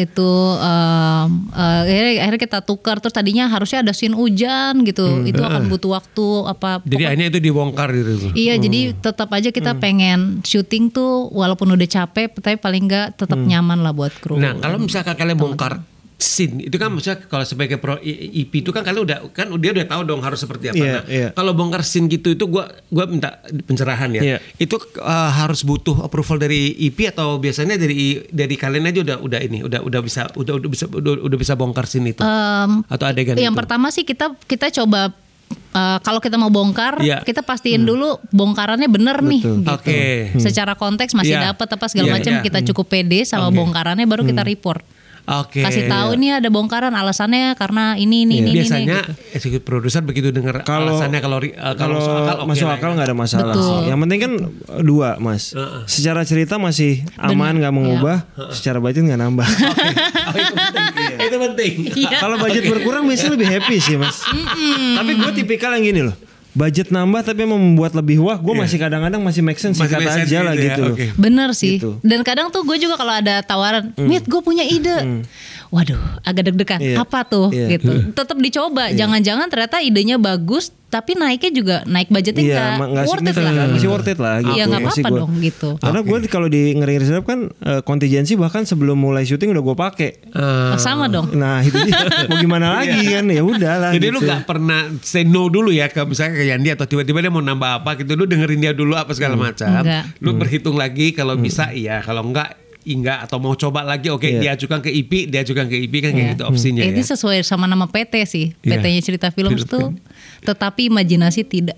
itu em, eh, akhirnya, akhirnya kita tukar terus tadinya harusnya ada scene hujan gitu itu akan butuh waktu apa Jadi akhirnya itu dibongkar gitu. Iya, jadi tetap aja kita pengen syuting tuh walaupun udah capek, tapi paling enggak tetap nyaman lah buat kru. Nah, kalau misalkan kalian bongkar scene itu kan maksudnya kalau sebagai pro I- IP itu kan kalian udah kan dia udah tahu dong harus seperti apa. Iya, Nah, iya. kalau bongkar scene gitu itu gua gua minta pencerahan ya. Iya. Itu uh, harus butuh approval dari IP atau biasanya dari dari kalian aja udah udah ini udah udah bisa udah udah bisa udah, udah bisa bongkar scene itu Em, atau adegan yang itu. pertama sih kita kita coba eh, kalau kita mau bongkar, Iya. kita pastiin dulu bongkarannya bener nih. Gitu. Oke. Secara konteks masih Iya. dapat apa segala Iya, macam iya. kita cukup pede sama bongkarannya baru kita report. Oke. Kasih tahu nih ada bongkaran alasannya karena ini ini ini ini. Biasanya gitu. eksekutif produser begitu dengar Kalau- alasannya kalau uh, kalau masuk akal masuk akal ya. nggak ada masalah Betul. sih. Yang penting kan uh, dua mas. Secara cerita masih aman nggak mengubah. Secara budget nggak nambah. Oh, itu penting. itu penting. Iya. Kalau budget berkurang biasanya lebih happy sih mas. Tapi gue tipikal yang gini loh. Budget nambah tapi membuat lebih wah. Gue masih kadang-kadang masih make sense Masih sense aja lah gitu ya, gitu oke. Bener sih. Gitu. Dan kadang tuh gue juga kalau ada tawaran, Mit gue punya ide. Waduh, agak deg-degan. Iya. Apa tuh? Iya. Gitu. Tetap dicoba. Jangan-jangan ternyata idenya bagus, tapi naiknya juga naik budgetnya Iya, nggak ma- nggak worth it lah. Masih worth it lah gitu. Iya nggak apa-apa dong gitu. Karena gue kalau di ngeri sedap kan eh, kontingensi bahkan sebelum mulai syuting udah gue pakai. Ah. Sama dong. Nah itu dia. mau gimana lagi kan ya udah lah. Jadi gitu. lu gak pernah say no dulu ya ke misalnya ke Yandi atau tiba-tiba dia mau nambah apa gitu lu dengerin dia dulu apa segala macam. Enggak. Lu berhitung lagi kalau bisa iya, kalau enggak enggak atau mau coba lagi oke Iya. diajukan ke IP, diajukan ke IP kan kayak gitu opsinya Ini ya. sesuai sama nama PT sih. Iya. PT-nya cerita film tuh. Tetapi imajinasi tidak.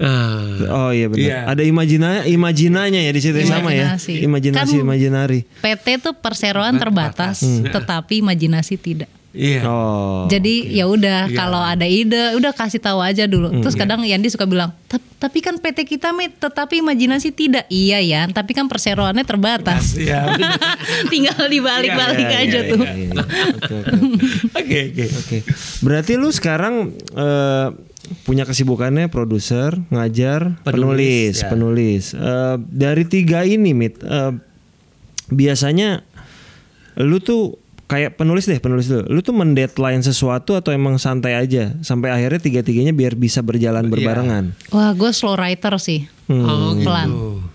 Ah. Oh iya benar. Iya. Ada imajina imajinanya ya di situ sama ya. Imajinasi. Imajinasi Kan- imajinari. PT tuh perseroan terbatas, tetapi imajinasi tidak. Iya. Oh. Jadi ya udah Iya. kalau ada ide udah kasih tahu aja dulu. Terus kadang Yandi suka bilang, "Tap- tapi kan PT kita mit, tetapi imajinasi tidak. Iya ya, tapi kan perseroannya terbatas. Iya. Tinggal dibalik-balik Iya, iya, aja iya, tuh. Iya, iya. Oke, oke, oke. Berarti lu sekarang eh, punya kesibukannya produser, ngajar, Penulis, penulis, ya. penulis. Eh, dari tiga ini, Mit, eh, biasanya lu tuh kayak penulis deh, penulis dulu. Lu tuh mendeadline sesuatu atau emang santai aja sampai akhirnya tiga-tiganya biar bisa berjalan berbarengan. Wah, gue slow writer sih. Oh, gitu. pelan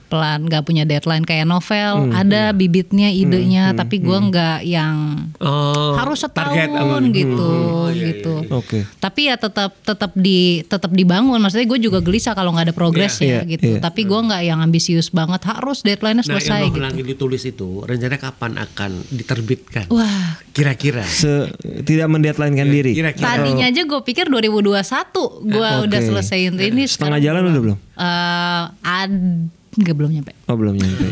pelan nggak punya deadline kayak novel Hmm, ada iya. bibitnya idenya tapi gue nggak yang Oh, harus setahun gitu Hmm, iya, gitu Oke. tapi ya tetap tetap di tetap dibangun maksudnya gue juga gelisah kalau nggak ada progres Iya, ya iya, gitu iya. tapi gue nggak yang ambisius banget harus deadline-nya Nah, selesai yang gitu lagi ditulis itu rencananya kapan akan diterbitkan? wah Kira-kira. Se tidak mendeadlinekan diri. Kira-kira. tadinya aja gue pikir 2021 gue udah Oke. selesaiin ini Setengah jalan udah belum? eh ad nggak belum nyampe Oh belum nyampe.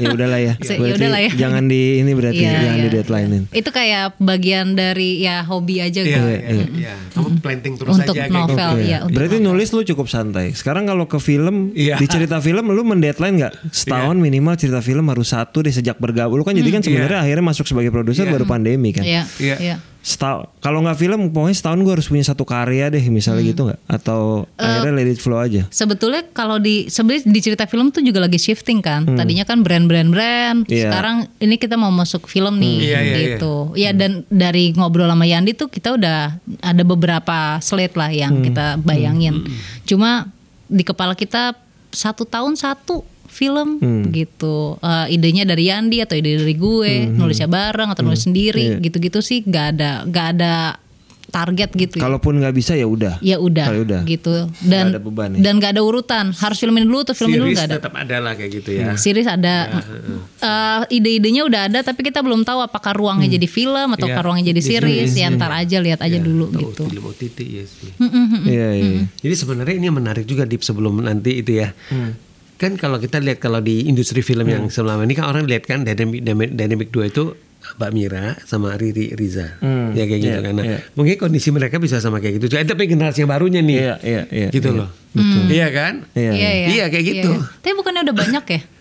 ya udahlah ya. Ya udahlah ya. Jangan di ini berarti Iya, jangan iya. di deadlinein. itu kayak bagian dari ya hobi aja Iya, gitu iya, iya. Kamu planting terus Untuk aja kayak novel. gitu. ya, untuk Berarti nulis lu cukup santai. Sekarang kalau ke film, Iya. di cerita film lu mendeadline nggak? Setahun minimal cerita film harus satu deh sejak bergabung. Lu kan jadi kan sebenarnya akhirnya masuk sebagai produser baru pandemi kan. Iya, Iya. iya. Setahun, kalau nggak film pokoknya setahun gue harus punya satu karya deh misalnya gitu nggak? Atau akhirnya let it flow aja? Sebetulnya kalau di sebenarnya di cerita film tuh juga lagi shifting kan. Tadinya kan brand-brand brand, Iya. sekarang ini kita mau masuk film nih Iya, iya, gitu. Ya dan dari ngobrol sama Yandi tuh kita udah ada beberapa slate lah yang kita bayangin. Cuma di kepala kita satu tahun satu film gitu. Eh, idenya dari Yandi atau ide dari gue, nulisnya bareng atau nulis sendiri, gitu-gitu sih gak ada gak ada target gitu. ya. Kalaupun nggak bisa ya udah. Ya udah, Oh, ya udah. gitu. Dan ada beban ya? dan gak ada urutan. Harus filmin dulu atau filmin dulu Series gak ada. tetap ada lah kayak gitu ya. Series ada. Eh, ide-idenya udah ada tapi kita belum tahu apakah ruangnya jadi film atau Iya. ruangnya jadi series. Ya ntar aja lihat aja dulu Tahu gitu. Film OTT ya sih. Iya iya. Jadi sebenarnya ini menarik juga di sebelum nanti itu ya. Kan kalau kita lihat kalau di industri film yang selama ini kan orang lihat kan dynamic dynamic, dynamic dua itu Mbak Mira sama Riri Riza. Ya kayak gitu iya, kan. Nah, iya. Mungkin kondisi mereka bisa sama kayak gitu. juga. Eh, Tapi generasi yang barunya nih. Iya iya iya. gitu iya. loh. Iya kan? Iya. Iya, iya. Iya, kayak gitu. Tapi bukannya udah banyak ya?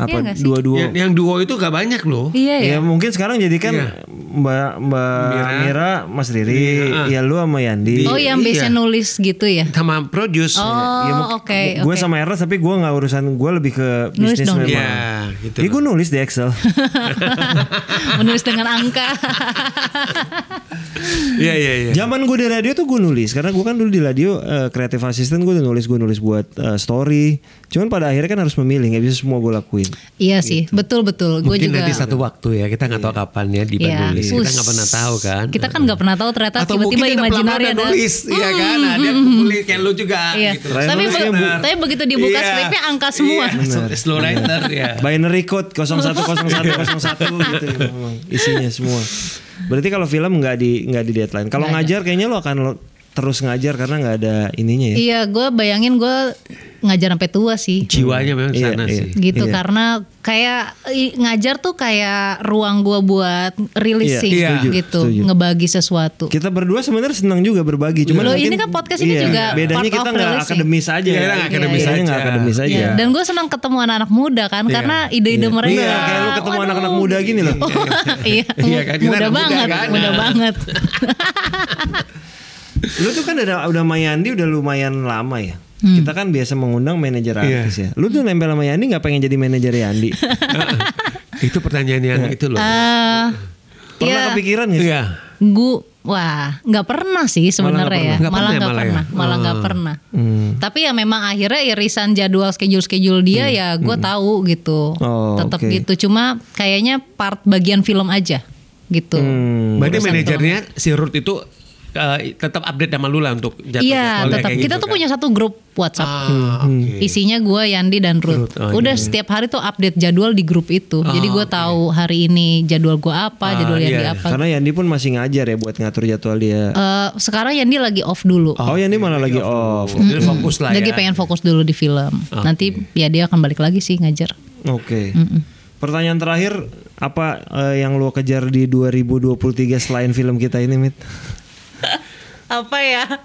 Apa Iya sih? dua-dua Yang, yang duo itu gak banyak loh. Iya ya. Ya mungkin sekarang jadi kan Iya. Mbak Mbak Mira. Mira, Mas Riri, ya lu sama Yandi. Oh yang biasa Iya. nulis gitu ya? Sama produce. Oh oke Gue oke. sama Ernest tapi gue nggak urusan gue lebih ke Nulis bisnis dong. memang. Iya, gitu. Ya gue nulis di Excel. Menulis dengan angka. Iya iya iya. Zaman gue di radio tuh gue nulis karena gue kan dulu di radio eh, creative assistant gue udah nulis gue nulis buat eh, story. Cuman pada akhirnya kan harus memilih nggak bisa semua gue lakuin. Iya sih, betul betul. Gue Mungkin juga. nanti satu waktu ya kita nggak tahu kapan ya di Iya. nulis. Kita nggak pernah tahu kan. Kita kan nggak pernah tau ternyata Atau tiba-tiba imajinari ada. nulis, iya kan? Ada yang kumpulin kayak lu juga. Iya. Gitu. Tapi, be- bu- tapi begitu dibuka Iya. skripnya angka semua. Iya, slow writer ya. Binary code 010101 gitu ya, isinya semua. Berarti kalau film nggak di nggak di deadline. Kalau ngajar kayaknya lo akan terus ngajar karena nggak ada ininya ya. Iya, gue bayangin gue ngajar sampai tua sih. Jiwanya memang Iya, sana iya. sih. gitu Iya. karena kayak ngajar tuh kayak ruang gua buat releasing Iya, setuju, gitu setuju. ngebagi sesuatu Kita berdua sebenarnya senang juga berbagi. Cuman Loh, mungkin- ini kan podcast ini juga bedanya part kita nggak akademis aja. Iya, nggak akademis nggak aja. akademis aja. Iya, dan gue senang ketemu anak-anak muda kan karena ide-ide mereka Iya, kayak lu ketemu anak-anak muda gini loh. iya, Iya kan, muda banget kan. muda banget Lu tuh kan udah udah sama Yandi udah lumayan lama ya. Hmm. Kita kan biasa mengundang manajer Iya. artis ya. Lu tuh nempel sama Yandi nggak pengen jadi manajer Yandi? itu pertanyaan yang itu loh. Eh, Pernah iya, kepikiran sih? Iya. gua wah nggak pernah sih sebenarnya ya Nggak malah pernah ya, nggak malah ya? pernah malah nggak Oh. pernah Hmm. tapi ya memang akhirnya irisan jadwal schedule schedule dia ya gue tahu gitu Oh, tetap oke. gitu cuma kayaknya part bagian film aja gitu Hmm. Berarti manajernya si Ruth itu eh, tetap update sama lu lah untuk jadwal iya tetap. kita tuh punya satu grup WhatsApp. Ah, oke. isinya gue Yandi dan Ruth, Ruth, oh, udah setiap hari tuh update jadwal di grup itu. Jadi gue tahu hari ini jadwal gue apa jadwal Yandi iya. apa. Karena Yandi pun masih ngajar ya buat ngatur jadwal dia. Eh, sekarang Yandi lagi off dulu. Oh, Yandi malah lagi off. Jadi fokus lah lagi ya. pengen fokus dulu di film. Nanti ya dia akan balik lagi sih ngajar. Oke. Pertanyaan terakhir apa eh, yang lu kejar di 2023 selain film kita ini, Mit? Apa ya?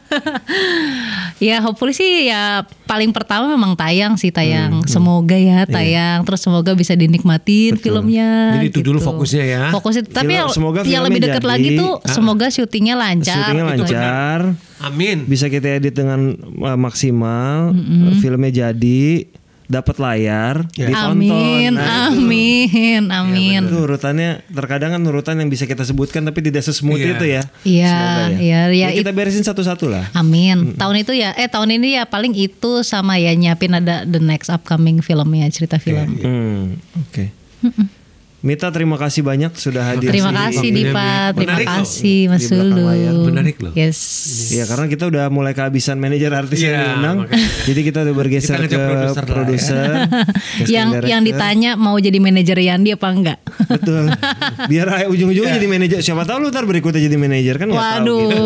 Ya hopefully sih ya paling pertama memang tayang sih tayang. Semoga ya tayang. Terus semoga bisa dinikmatin filmnya Jadi itu dulu fokusnya ya. fokus itu tapi Film- semoga yang filmnya lebih dekat jadi. lagi tuh semoga syutingnya lancar. Syutingnya gitu. lancar, Amin. bisa kita edit dengan uh, maksimal, filmnya jadi, dapat layar, ditonton. amin Nah, itu. amin amin Itu urutannya terkadang kan urutan yang bisa kita sebutkan tapi tidak sesmooth Iya. itu ya. Iya, Semoga iya, iya, Ya, kita beresin satu-satu lah. Amin. Tahun itu ya, eh tahun ini ya paling itu sama ya nyiapin ada the next upcoming filmnya cerita film. Hmm, oke. Mita terima kasih banyak sudah hadir. Terima sini. kasih Dipa, terima Menarik loh. kasih Mas belakang Sulu. layar. Menarik loh. Yes. Iya karena kita udah mulai kehabisan manajer artis Iya, yang makanya. Jadi kita udah bergeser Kita ke produser ya. yang director. yang ditanya mau jadi manajer Yandi apa enggak? Betul. Biar ujung-ujungnya jadi manajer. Siapa tahu lu ntar berikutnya jadi manajer kan nggak tahu. Waduh, gitu.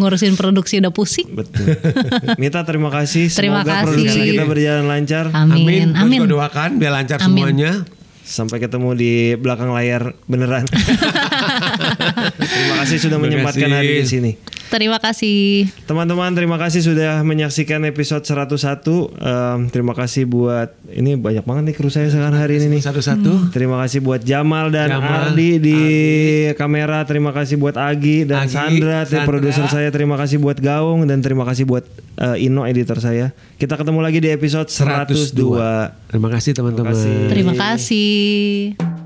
ngurusin produksi udah pusing. Betul. Mita terima kasih. Terima Semoga kasih. produksi kita berjalan lancar. Amin. Amin. gua doakan biar lancar Amin. semuanya. Sampai ketemu di belakang layar beneran. terima kasih sudah menyempatkan hari di sini. Terima kasih. Teman-teman terima kasih sudah menyaksikan episode 101 Em, Terima kasih buat Ini banyak banget nih kru saya sekarang hari ini nih Satu-satu. Terima kasih buat Jamal dan Jamal, Ardi di kamera Terima kasih buat Agi dan Agi, Sandra, tim Sandra. produser saya Terima kasih buat Gaung Dan terima kasih buat eh, Ino editor saya Kita ketemu lagi di episode 102, 102. Terima kasih teman-teman. Terima kasih. Terima kasih.